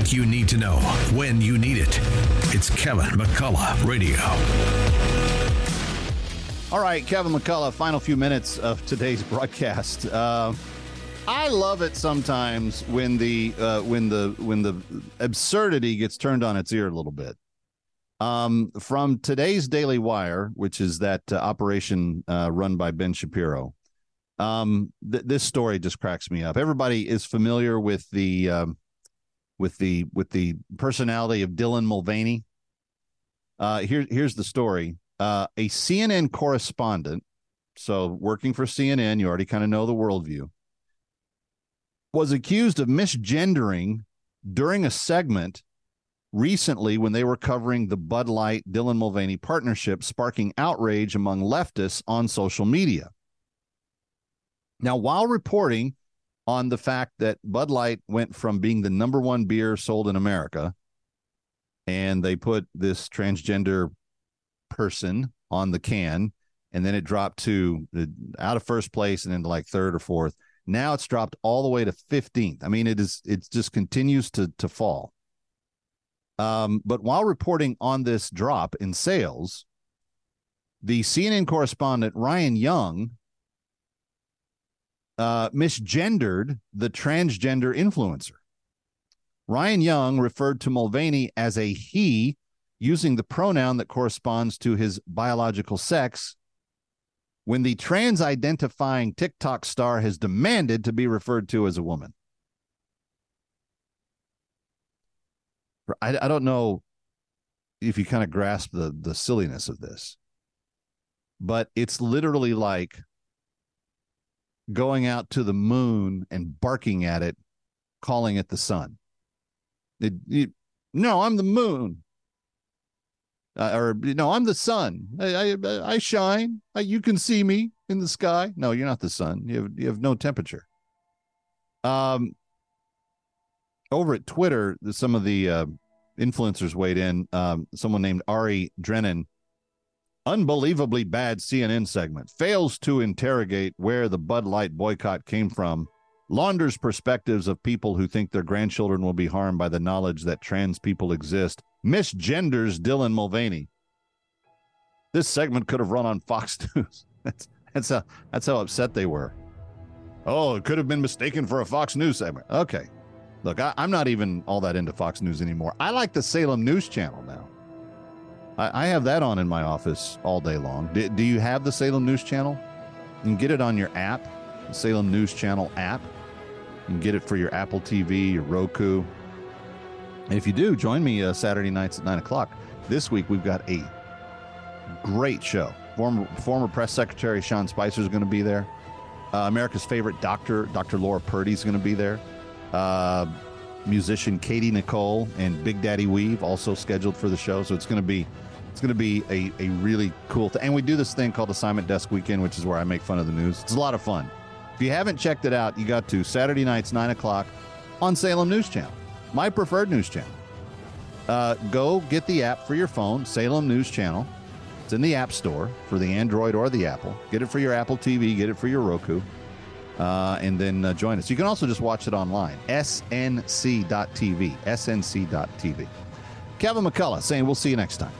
think you need to know when you need it. It's Kevin McCullough Radio. All right, Kevin McCullough, final few minutes of today's broadcast. Uh, I love it sometimes when the uh, when the when the absurdity gets turned on its ear a little bit. Um, from today's Daily Wire, which is that uh, operation uh, run by Ben Shapiro, um, th- this story just cracks me up. Everybody is familiar with the um, with the with the personality of Dylan Mulvaney. Uh, here, here's the story. Uh, a CNN correspondent, so working for CNN, you already kind of know the worldview, was accused of misgendering during a segment recently when they were covering the Bud Light Dylan Mulvaney partnership, sparking outrage among leftists on social media. Now, while reporting on the fact that Bud Light went from being the number one beer sold in America, and they put this transgender person on the can, and then it dropped to out of first place and into like third or fourth. Now it's dropped all the way to 15th. I mean, it is it just continues to to fall. Um, but while reporting on this drop in sales, the CNN correspondent Ryan Young uh, misgendered the transgender influencer. Ryan Young referred to Mulvaney as a he, using the pronoun that corresponds to his biological sex, when the trans identifying TikTok star has demanded to be referred to as a woman. I, I don't know if you kind of grasp the the silliness of this, but it's literally like going out to the moon and barking at it, calling it the sun. It, it, no, I'm the moon. Uh, or no, I'm the sun. I I, I shine. I, you can see me in the sky. No, you're not the sun. You have you have no temperature. Um, over at Twitter, some of the uh, influencers weighed in. Um, someone named Ari Drennen, unbelievably bad CNN segment, fails to interrogate where the Bud Light boycott came from, launders perspectives of people who think their grandchildren will be harmed by the knowledge that trans people exist, misgenders Dylan Mulvaney. This segment could have run on Fox News. that's that's how that's how upset they were. Oh, it could have been mistaken for a Fox News segment. Okay. Look, I, am not even all that into Fox News anymore. I like the Salem News Channel. I, I have that on in my office all day long. Do, do, you have the Salem News Channel? You can get it on your app, the Salem News Channel app. You can get it for your Apple TV, your Roku. If you do, join me uh, Saturday nights at 9 o'clock. This week, we've got a great show. Former, former press secretary Sean Spicer is going to be there. Uh, America's favorite doctor, Dr. Laura Purdy, is going to be there. Uh, musician Katie Nicole and Big Daddy Weave also scheduled for the show. So it's going to be it's going to be a, a really cool thing. And we do this thing called Assignment Desk Weekend, which is where I make fun of the news. It's a lot of fun. If you haven't checked it out, you got to Saturday nights, 9 o'clock on Salem News Channel, my preferred news channel. Uh, go get the app for your phone, Salem News Channel. It's in the App Store for the Android or the Apple. Get it for your Apple TV, get it for your Roku uh, and then uh, join us. You can also just watch it online, snc.tv, snc.tv. Kevin McCullough saying we'll see you next time.